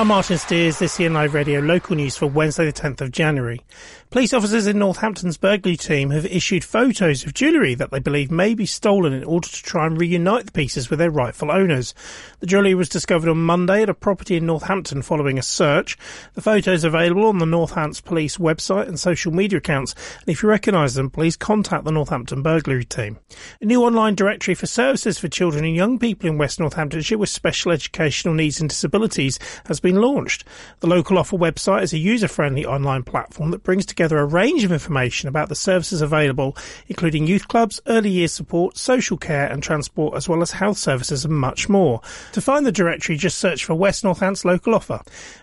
I'm Martin Steers, this here Live Radio local news for Wednesday the 10th of January. Police officers in Northampton's burglary team have issued photos of jewellery that they believe may be stolen in order to try and reunite the pieces with their rightful owners. The jewellery was discovered on Monday at a property in Northampton following a search. The photos are available on the Northants Police website and social media accounts, and if you recognise them, please contact the Northampton burglary team. A new online directory for services for children and young people in West Northamptonshire with special educational needs and disabilities has been launched. The local offer website is a user-friendly online platform that brings together a range of information about the services available, including youth clubs, early years support, social care and transport, as well as health services and much more. To find the directory, just search for West Northants local offer.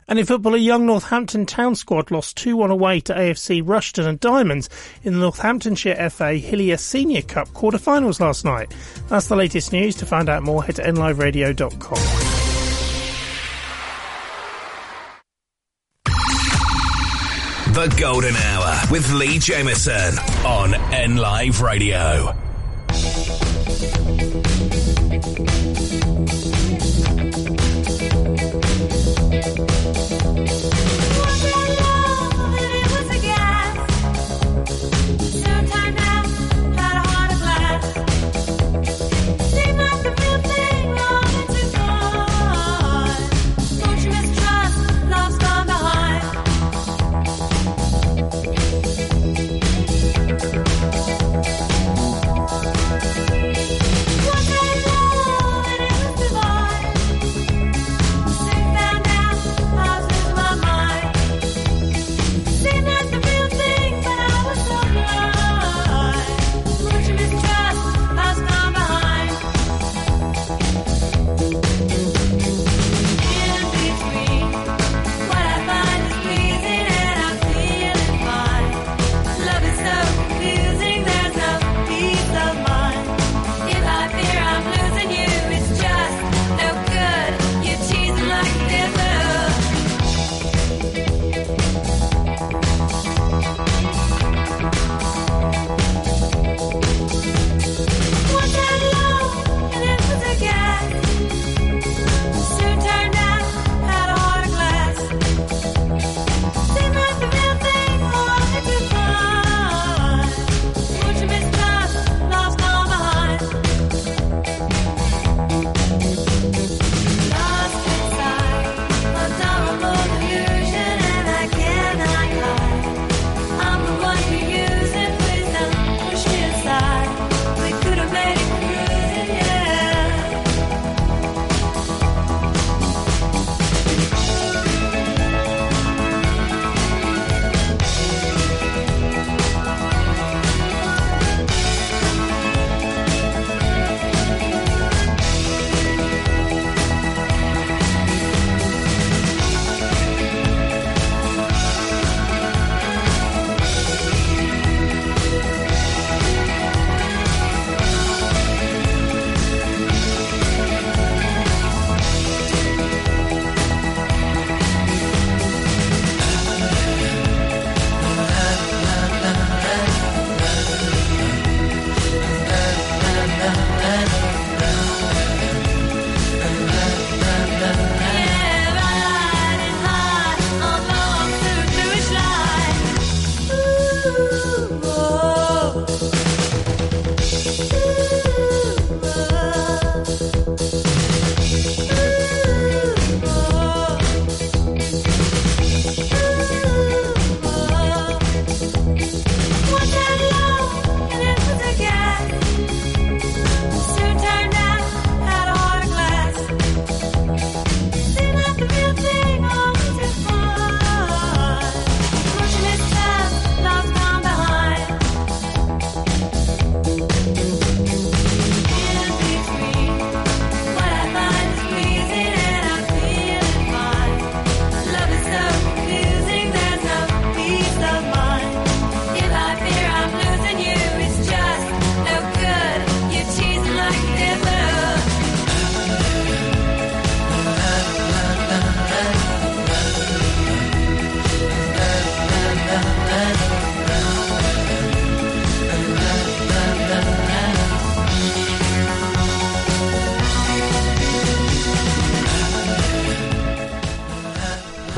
And in football, a young Northampton town squad lost 2-1 away to AFC Rushden and Diamonds in the Northamptonshire FA Hillier Senior Cup quarter-finals last night. That's the latest news. To find out more, head to nliveradio.com. The Golden Hour with Lee Jameson on N Live Radio.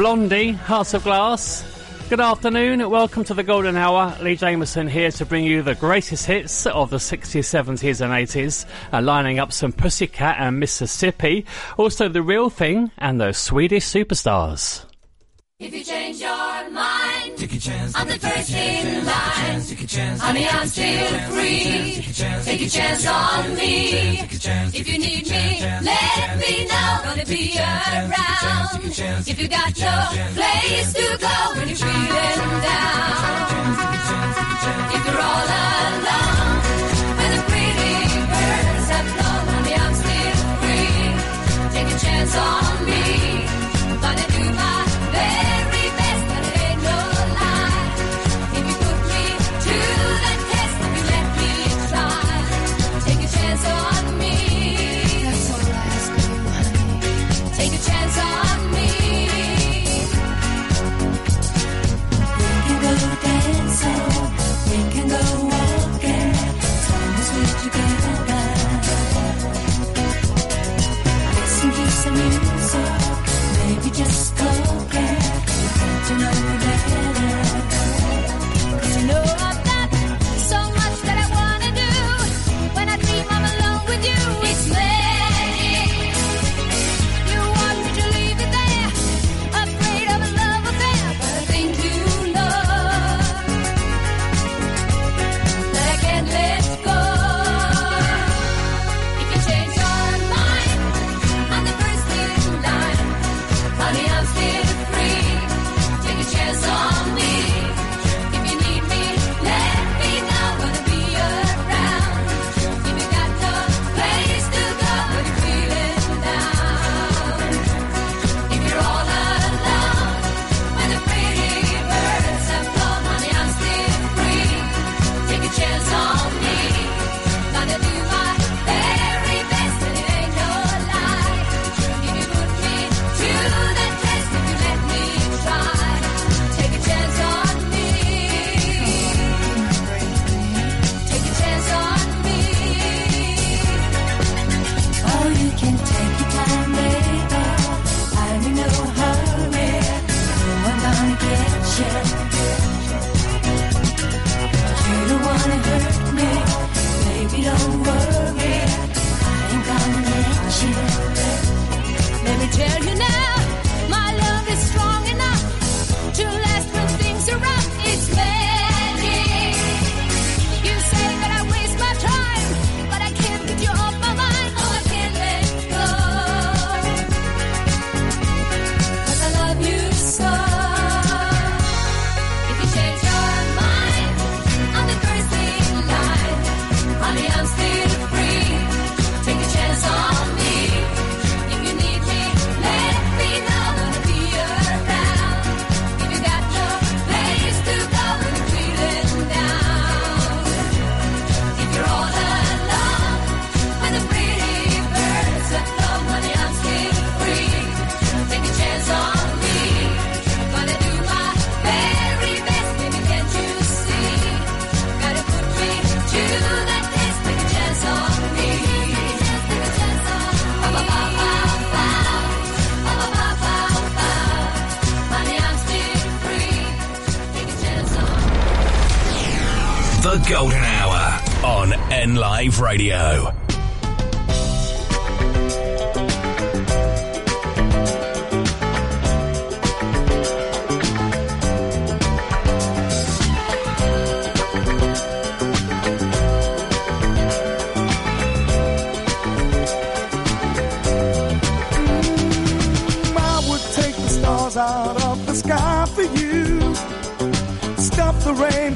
Blondie, Hearts of Glass. Good afternoon, welcome to the Golden Hour. Lee Jameson here to bring you the greatest hits of the 60s, 70s, and 80s, uh, lining up some Pussycat and Mississippi, also The Real Thing and those Swedish superstars a chance. I'm the first in line. Take a chance. Honey, I'm still free. Take a chance on me. If you need me, let me know. Gonna be around. If you got no place to go when you're feeling down.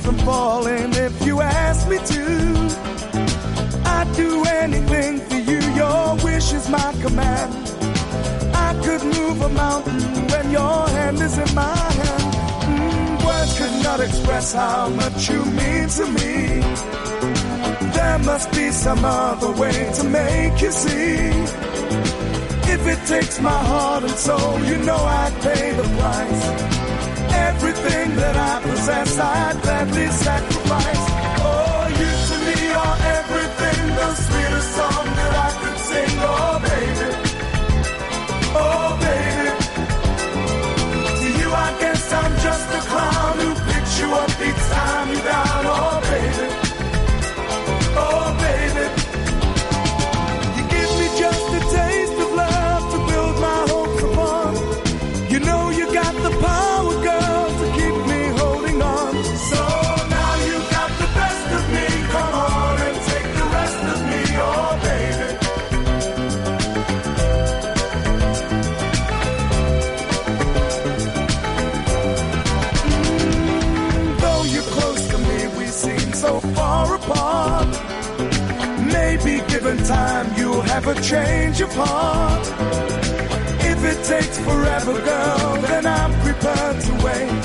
from falling if you ask me to. I'd do anything for you, your wish is my command. I could move a mountain when your hand is in my hand. Mm, words could not express how much you mean to me. There must be some other way to make you see. If it takes my heart and soul, you know I'd pay the price. Everything that I possess, I'd gladly sacrifice. Oh, you to me are everything, the sweetest song. time you'll have a change of heart. If it takes forever, girl, then I'm prepared to wait.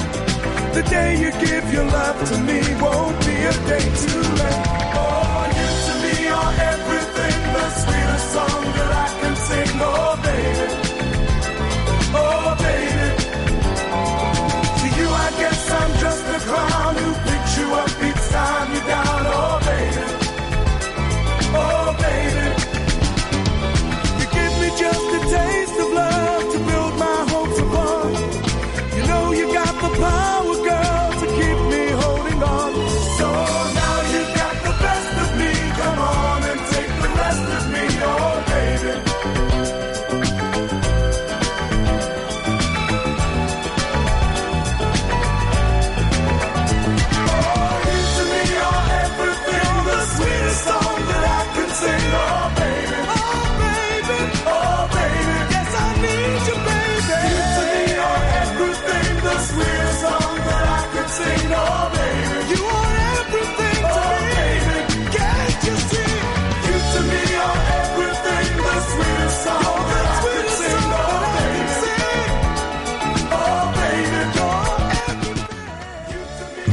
The day you give your love to me won't be a day too late. Oh, you to me are everything, the sweetest song that I can sing. Oh, baby. Oh, baby. To you, I guess I'm just a clown.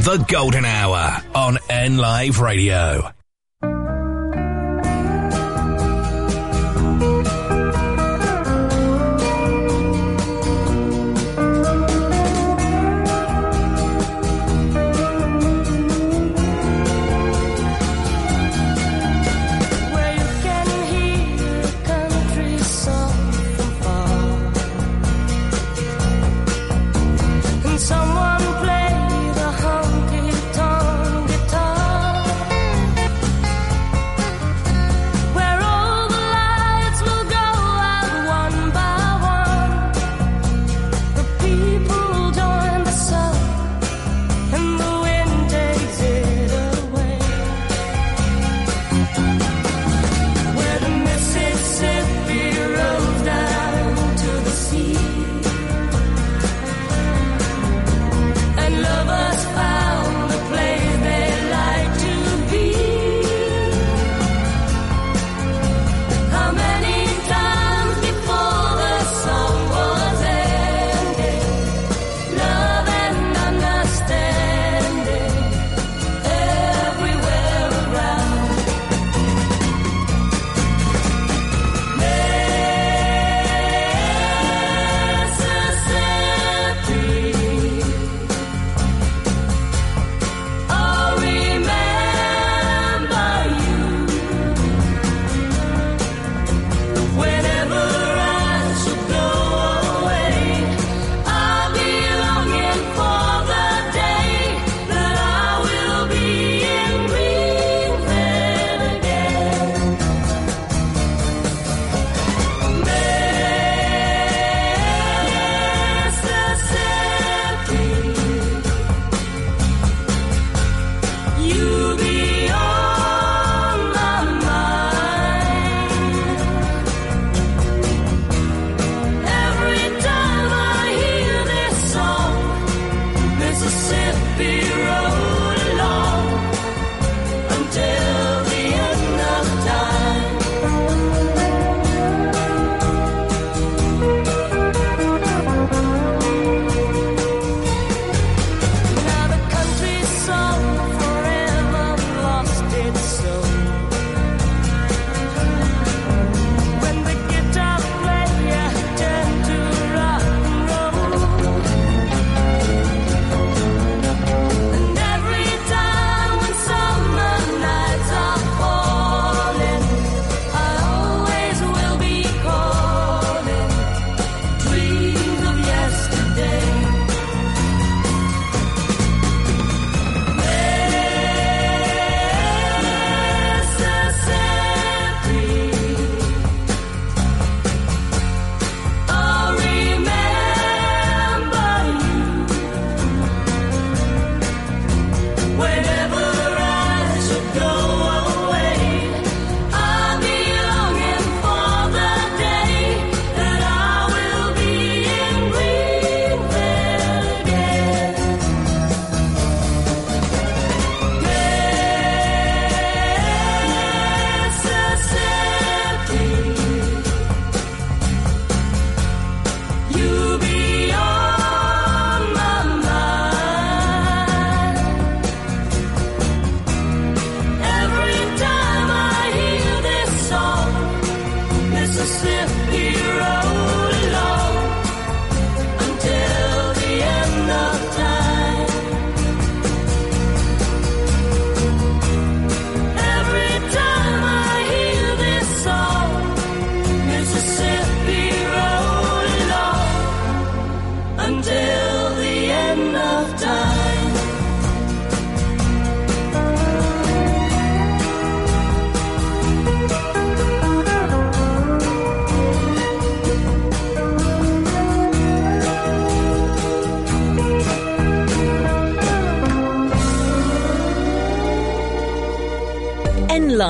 The Golden Hour on N Live Radio.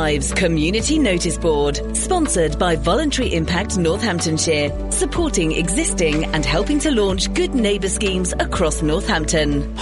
Lives Community Notice Board, sponsored by Voluntary Impact Northamptonshire, supporting existing and helping to launch good neighbour schemes across Northampton.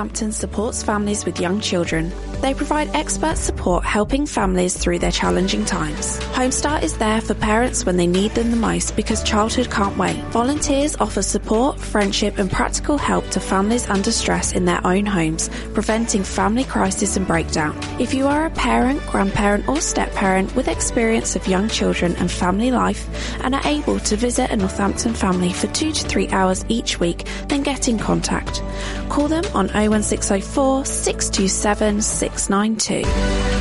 Northampton supports families with young children. They provide expert support helping families through their challenging times. Homestart is there for parents when they need them the most because childhood can't wait. Volunteers offer support, friendship and practical help to families under stress in their own homes, preventing family crisis and breakdown. If you are a parent, grandparent or step-parent with experience of young children and family life and are able to visit a Northampton family for two to three hours each week, then get in contact. Call them on 01604 627 692.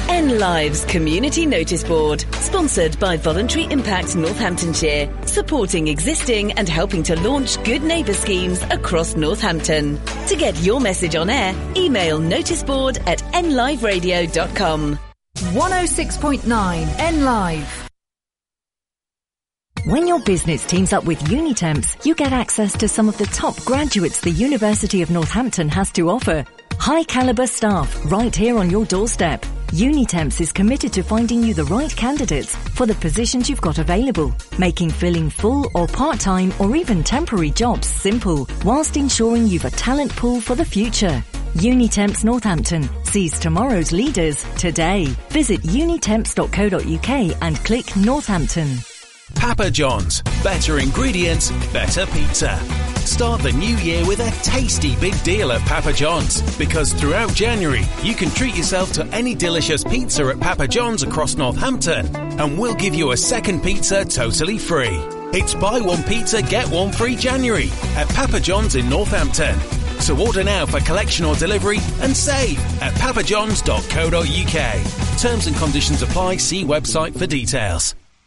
N Lives Community Notice Board, sponsored by Voluntary Impact Northamptonshire, supporting existing and helping to launch good neighbour schemes across Northampton. To get your message on air, email noticeboard at nliveradio.com. 106.9 N Live. When your business teams up with Unitemps, you get access to some of the top graduates the University of Northampton has to offer. High caliber staff right here on your doorstep. Unitemps is committed to finding you the right candidates for the positions you've got available, making filling full or part-time or even temporary jobs simple, whilst ensuring you've a talent pool for the future. Unitemps Northampton sees tomorrow's leaders today. Visit unitemps.co.uk and click Northampton. Papa John's. Better ingredients, better pizza. Start the new year with a tasty big deal at Papa John's because throughout January you can treat yourself to any delicious pizza at Papa John's across Northampton and we'll give you a second pizza totally free. It's buy one pizza, get one free January at Papa John's in Northampton. So order now for collection or delivery and save at papajohns.co.uk. Terms and conditions apply. See website for details.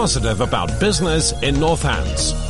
positive about business in Northants.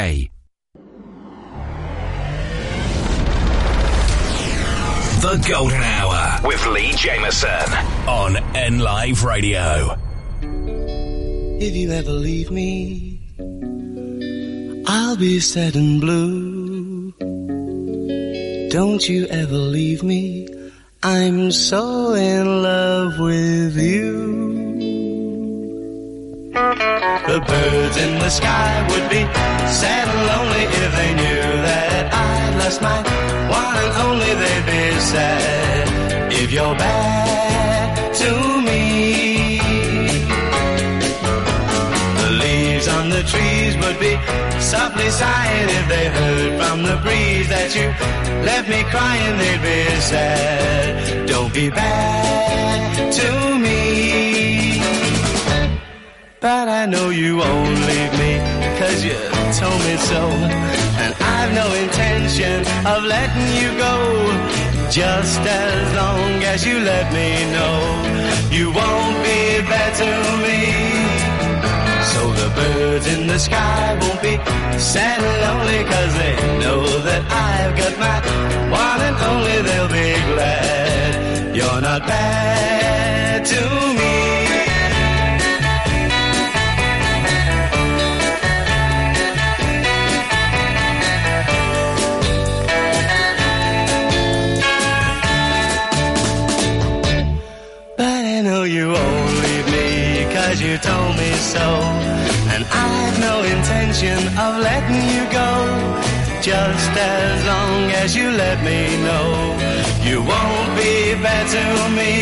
The Golden Hour with Lee Jameson on N Live Radio. If you ever leave me, I'll be sad and blue. Don't you ever leave me, I'm so in love with you. The birds in the sky would be sad and lonely if they knew that I lost my one and only. They'd be sad if you're bad to me. The leaves on the trees would be softly sighing if they heard from the breeze that you left me crying. They'd be sad. Don't be bad to But I know you won't leave me, cause you told me so. And I've no intention of letting you go. Just as long as you let me know you won't be bad to me. So the birds in the sky won't be sad and lonely, cause they know that I've got my one and only. They'll be glad you're not bad to me. so. And I've no intention of letting you go. Just as long as you let me know you won't be bad to me.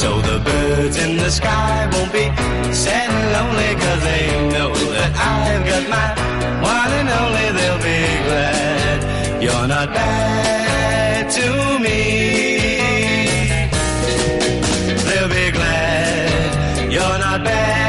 So the birds in the sky won't be sad and lonely cause they know that I've got my one and only. They'll be glad you're not bad to me. They'll be glad you're not bad.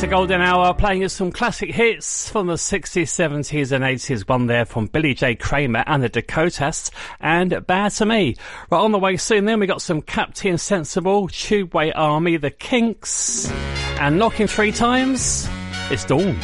It's a golden hour playing us some classic hits from the 60s, 70s and 80s. One there from Billy J. Kramer and the Dakotas and Bad to Me. Right on the way soon then we got some Captain Sensible, Tubeway Army, The Kinks and knocking three times. It's Dawn.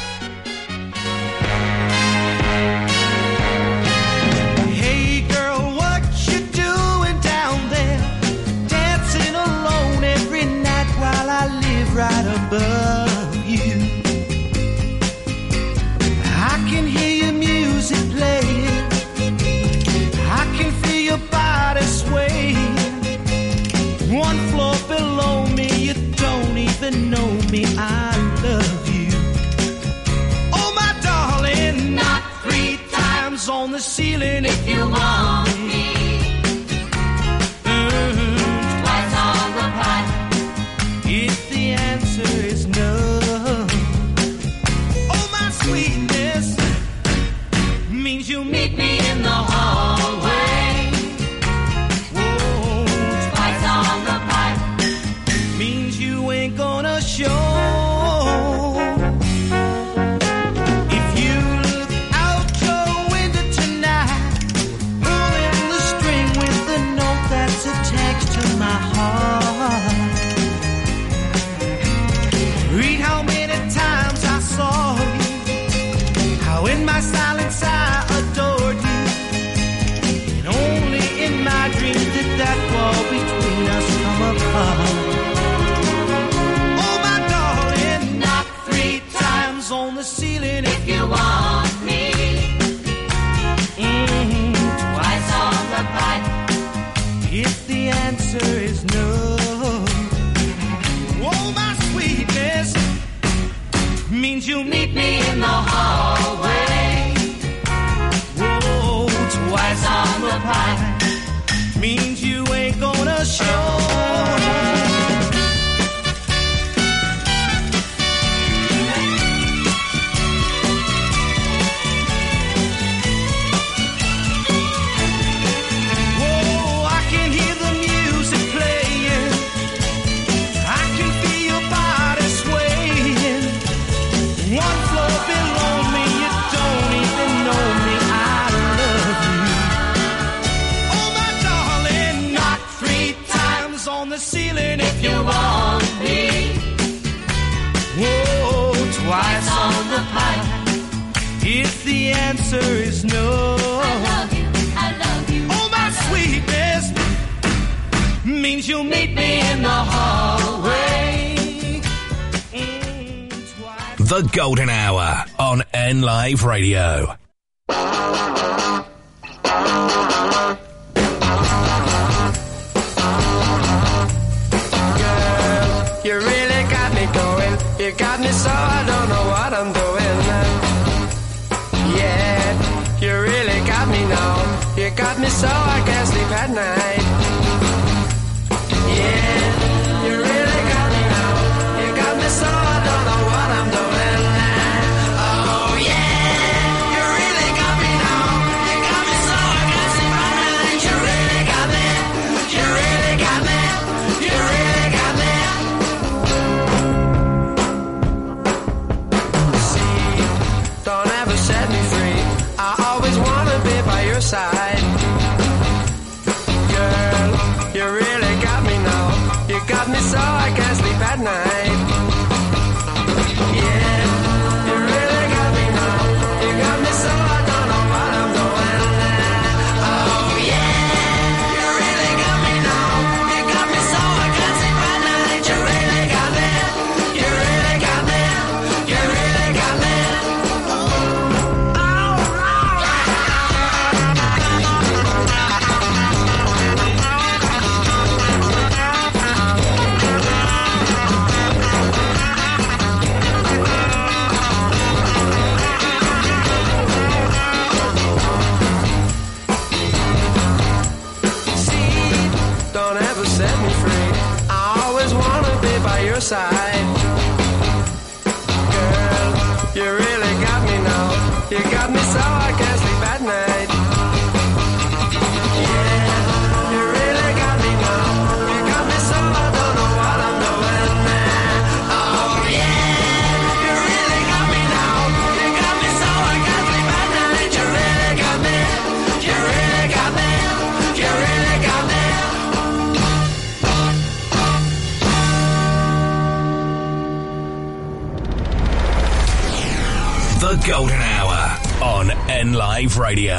Wave Radio. Radio.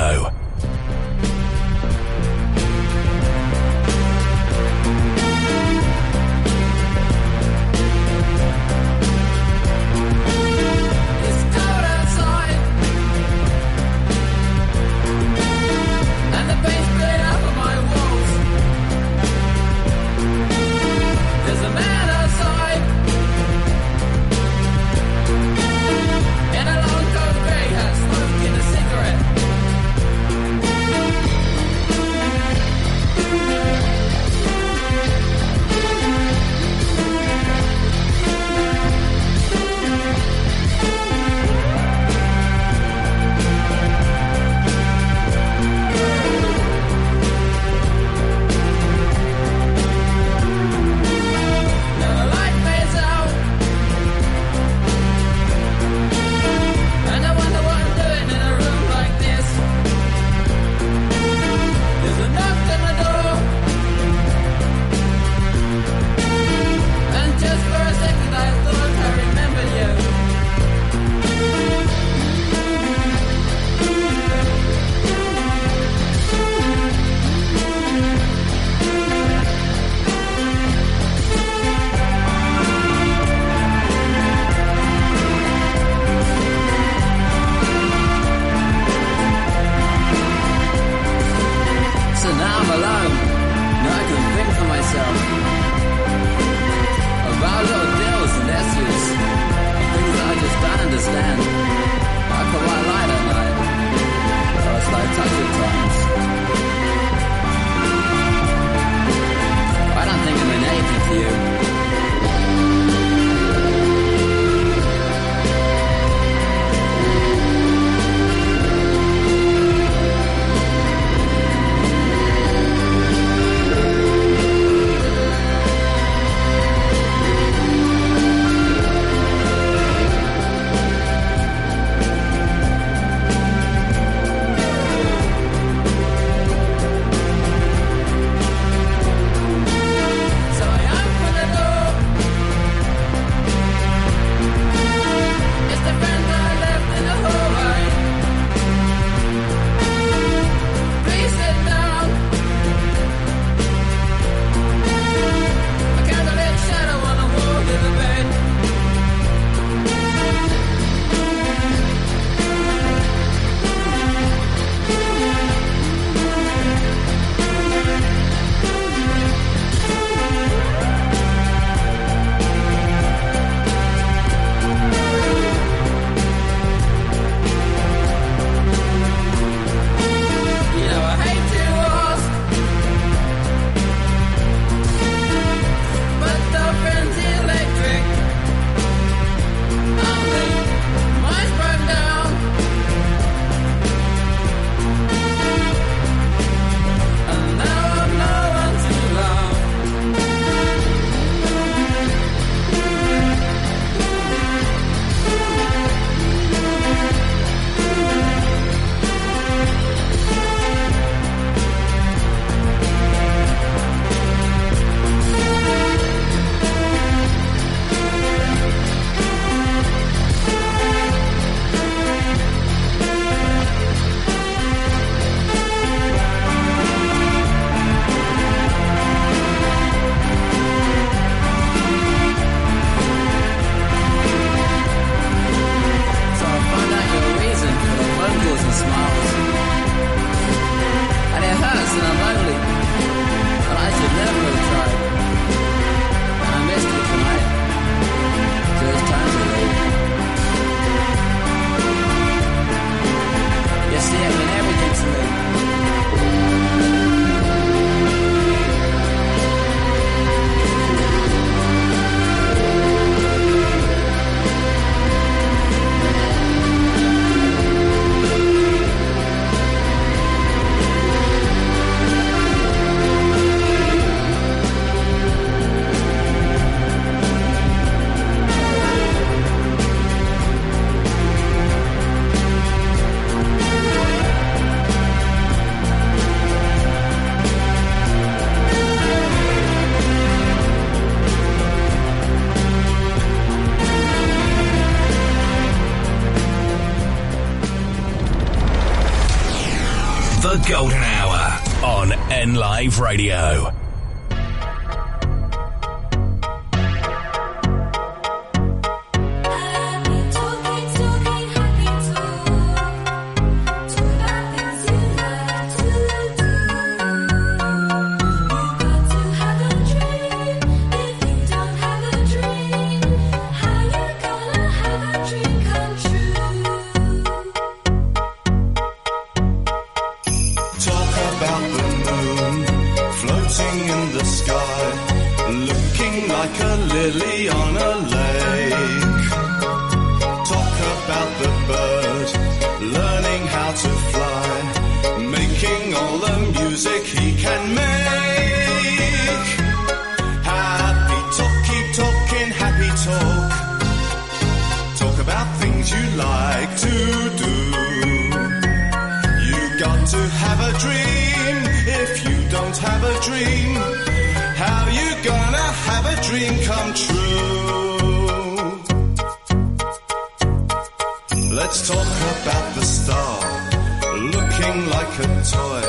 Looking like a toy,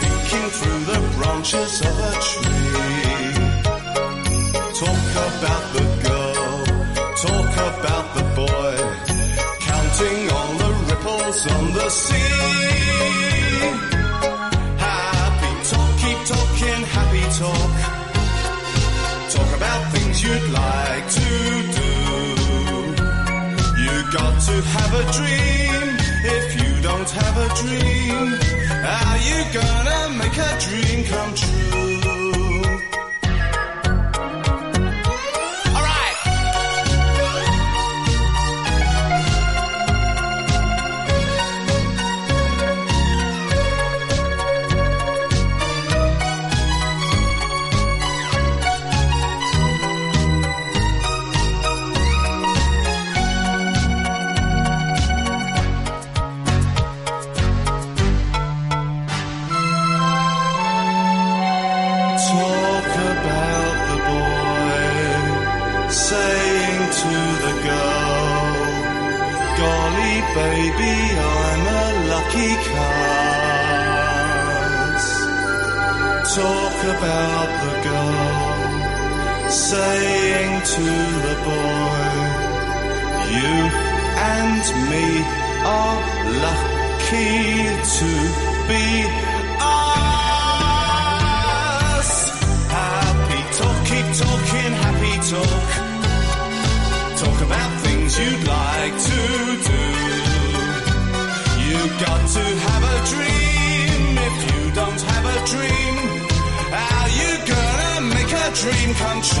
peeking through the branches of a tree. Talk about the girl, talk about the boy, counting all the ripples on the sea. Happy talk, keep talking, happy talk. Talk about things you'd like to do. You got to have a dream. If you have a dream, how you gonna make a dream come true?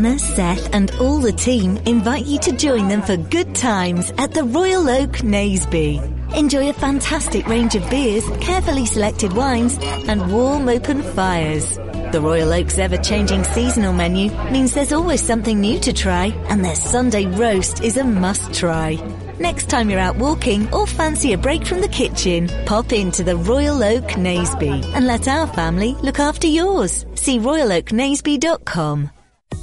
Anna, Seth, and all the team invite you to join them for good times at the Royal Oak Naseby. Enjoy a fantastic range of beers, carefully selected wines, and warm open fires. The Royal Oak's ever-changing seasonal menu means there's always something new to try, and their Sunday roast is a must-try. Next time you're out walking or fancy a break from the kitchen, pop into the Royal Oak Naseby and let our family look after yours. See royaloaknaseby.com.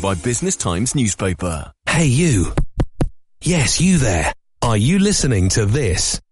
by Business Times newspaper. Hey, you. Yes, you there. Are you listening to this?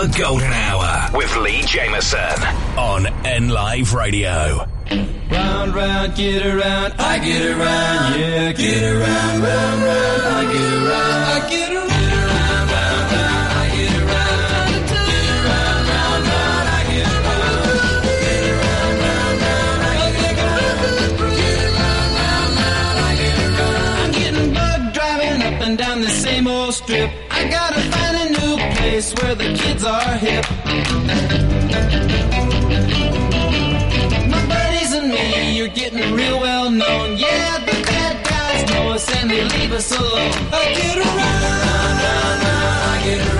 The Golden Hour with Lee Jameson on N Live Radio. Round, round, get around, I get around, yeah, get around, round, round, I get around, place where the kids are hip. My buddies and me, you're getting real well known. Yeah, the bad guys know us and they leave us alone. I get around, round, round, round, I get around.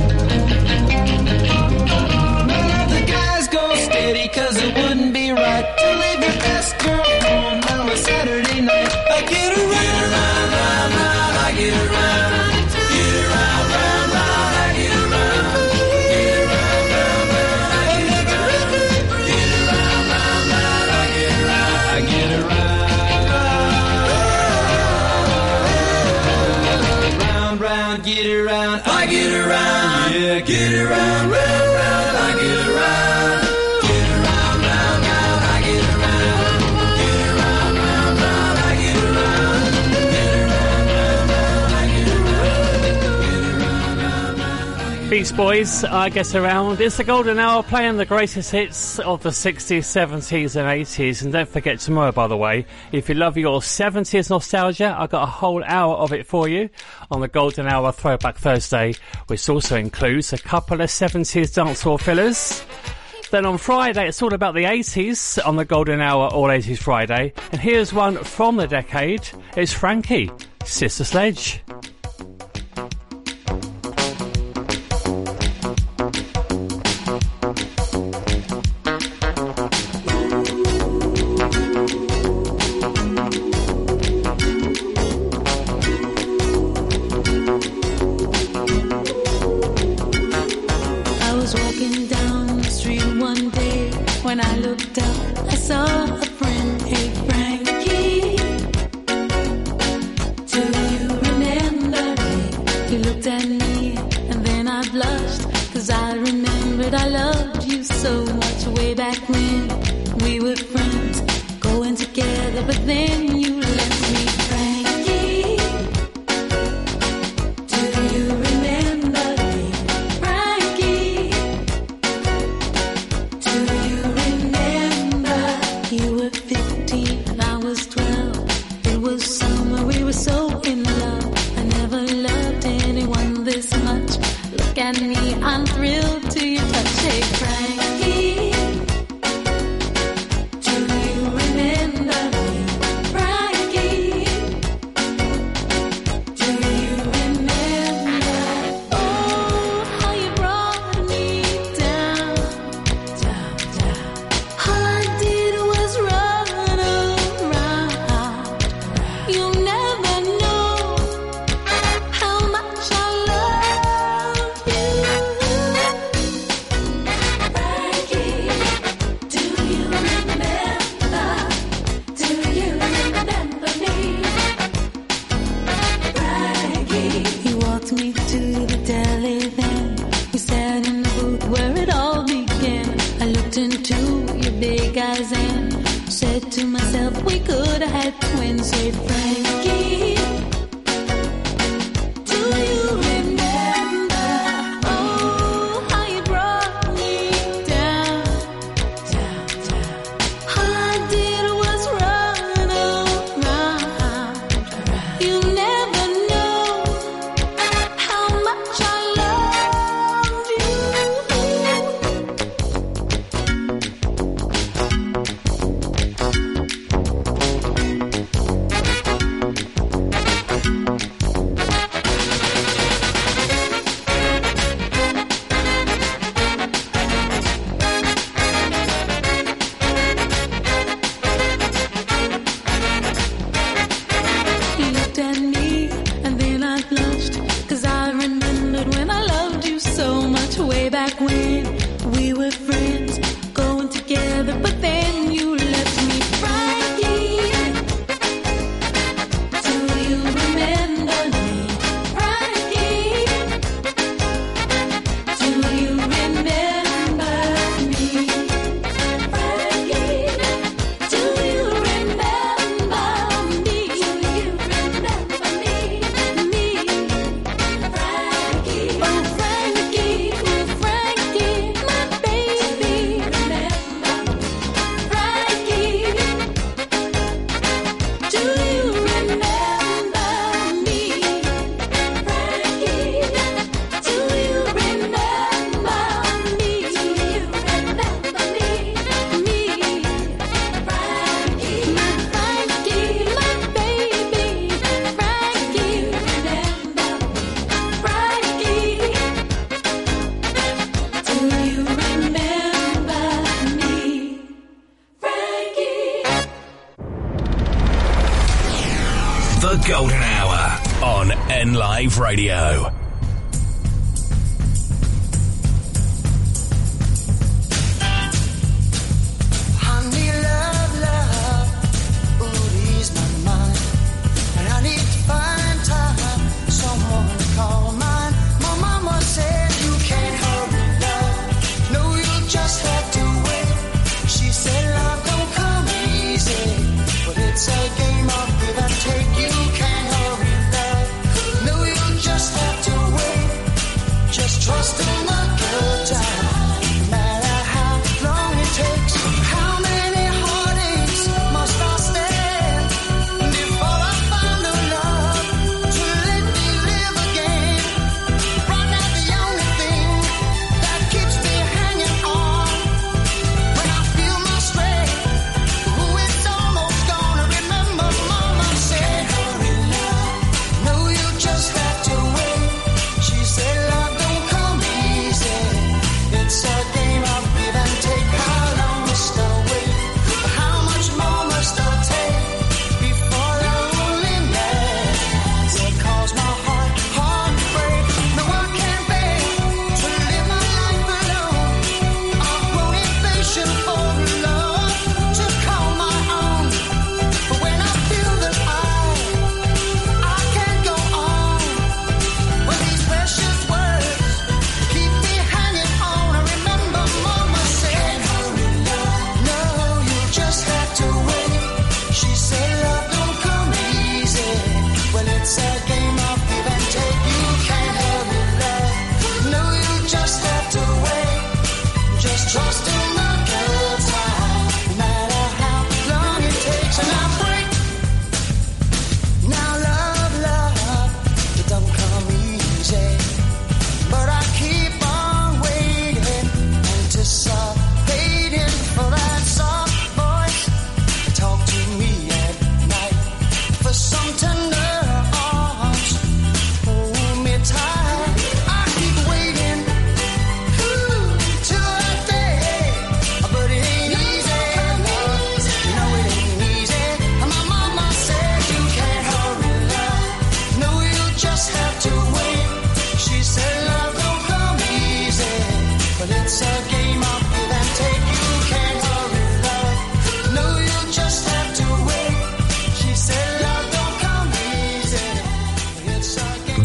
get around. Yeah, get around, Beach Boys, I Get Around. It's the golden hour playing the greatest hits of the 60s, 70s, and 80s. And don't forget tomorrow, by the way, if you love your 70s nostalgia, I've got a whole hour of it for you on the Golden Hour Throwback Thursday, which also includes a couple of 70s dancehall fillers. Then on Friday, it's all about the 80s on the Golden Hour All 80s Friday. And here's one from the decade. It's Frankie, Sister Sledge.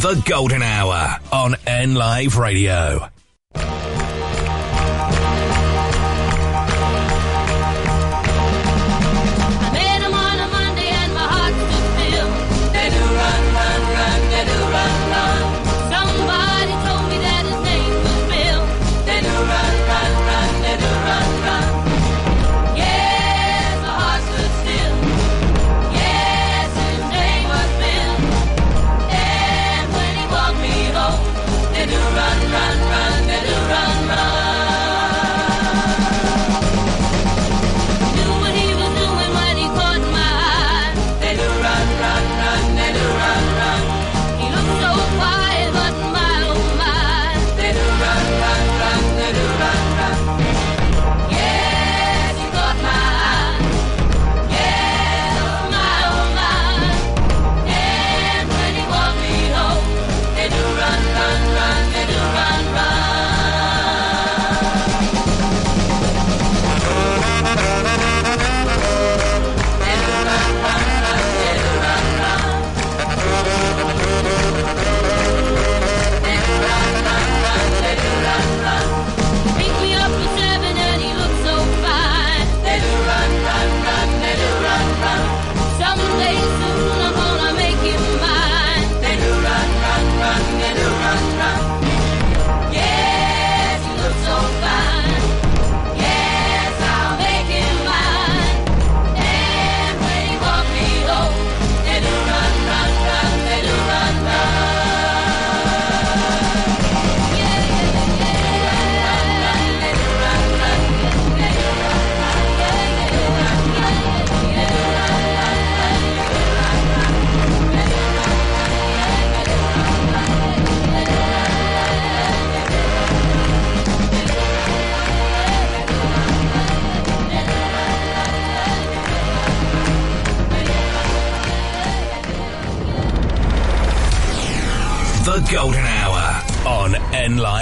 The Golden Hour on N Live Radio.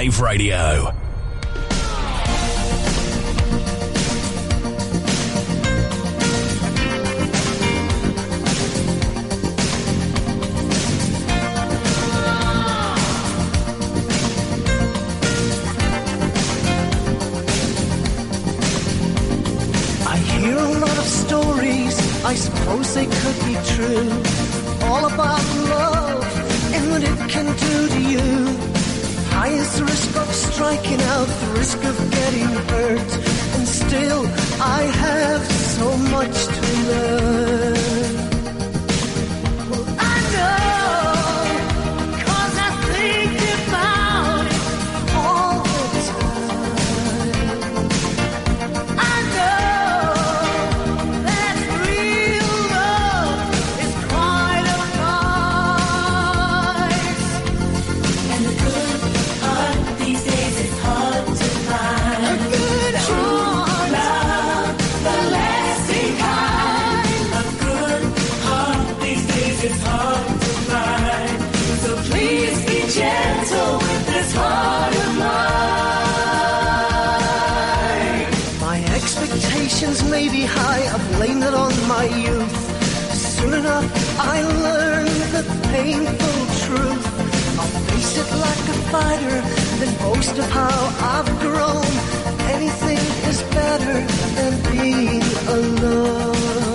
Wave Radio. I have blamed it on my youth. Soon enough, I learned the painful truth. I'll face it like a fighter, then boast of how I've grown. Anything is better than being alone.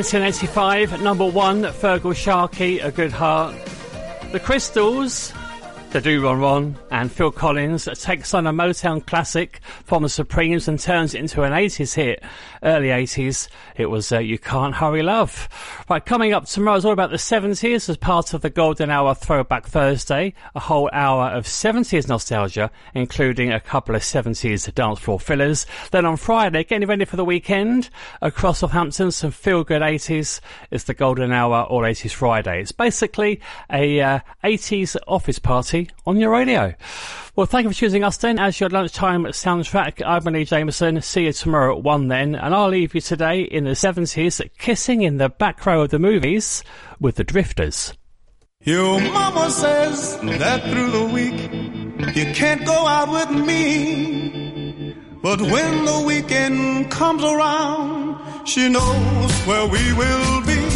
1985, number one, Fergal Sharkey, A Good Heart. The Crystals, Da Doo Ron Ron, and Phil Collins takes on a Motown classic from the Supremes and turns it into an 80s hit early 80s. It was uh, You Can't Hurry Love. Right, coming up tomorrow is all about the 70s as part of the Golden Hour Throwback Thursday. A whole hour of 70s nostalgia, including a couple of 70s dance floor fillers. Then on Friday, getting ready for the weekend, across Southampton, some feel good 80s. It's the Golden Hour All 80s Friday. It's basically a uh, 80s office party on your radio. Well, thank you for choosing us then as your lunchtime soundtrack. I'm Lee Jameson. See you tomorrow at 1 then. And I'll leave you today in the 70s kissing in the back row of the movies with the Drifters. Your mama says that through the week you can't go out with me. But when the weekend comes around, she knows where we will be.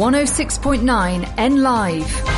106.9 N Live.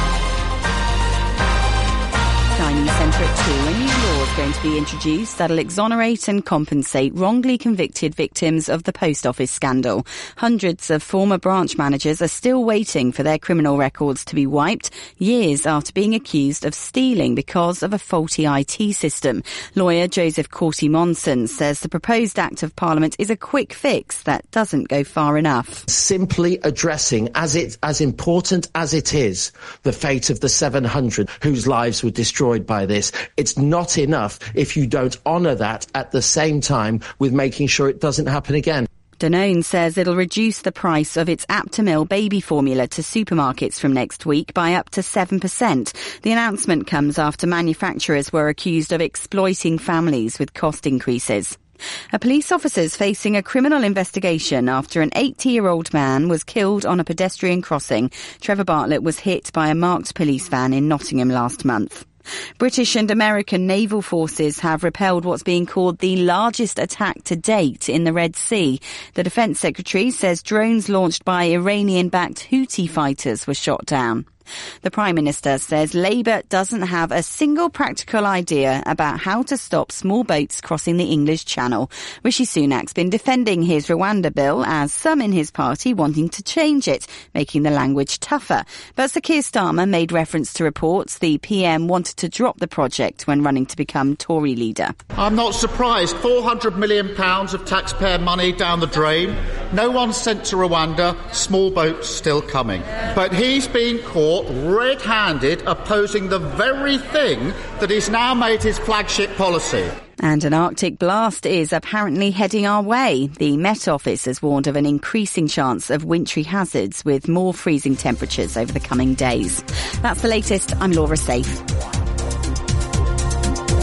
To be introduced that'll exonerate and compensate wrongly convicted victims of the post office scandal. Hundreds of former branch managers are still waiting for their criminal records to be wiped years after being accused of stealing because of a faulty IT system. Lawyer Joseph Corty Monson says the proposed Act of Parliament is a quick fix that doesn't go far enough. simply addressing as it as important as it is the fate of the 700 whose lives were destroyed by this it's not enough if you don't honor that at the same time with making sure it doesn't happen again Danone says it'll reduce the price of its Aptamil baby formula to supermarkets from next week by up to 7%. The announcement comes after manufacturers were accused of exploiting families with cost increases. A police officer is facing a criminal investigation after an 80-year-old man was killed on a pedestrian crossing. Trevor Bartlett was hit by a marked police van in Nottingham last month. British and American naval forces have repelled what's being called the largest attack to date in the Red Sea. The defense secretary says drones launched by Iranian-backed Houthi fighters were shot down. The Prime Minister says Labour doesn't have a single practical idea about how to stop small boats crossing the English Channel. Rishi Sunak's been defending his Rwanda bill as some in his party wanting to change it, making the language tougher. But Sir Keir Starmer made reference to reports the PM wanted to drop the project when running to become Tory leader. I'm not surprised. £400 million of taxpayer money down the drain. No one sent to Rwanda. Small boats still coming. But he's been caught red handed opposing the very thing that he's now made his flagship policy. And an Arctic blast is apparently heading our way. The Met Office has warned of an increasing chance of wintry hazards with more freezing temperatures over the coming days. That's the latest. I'm Laura Safe.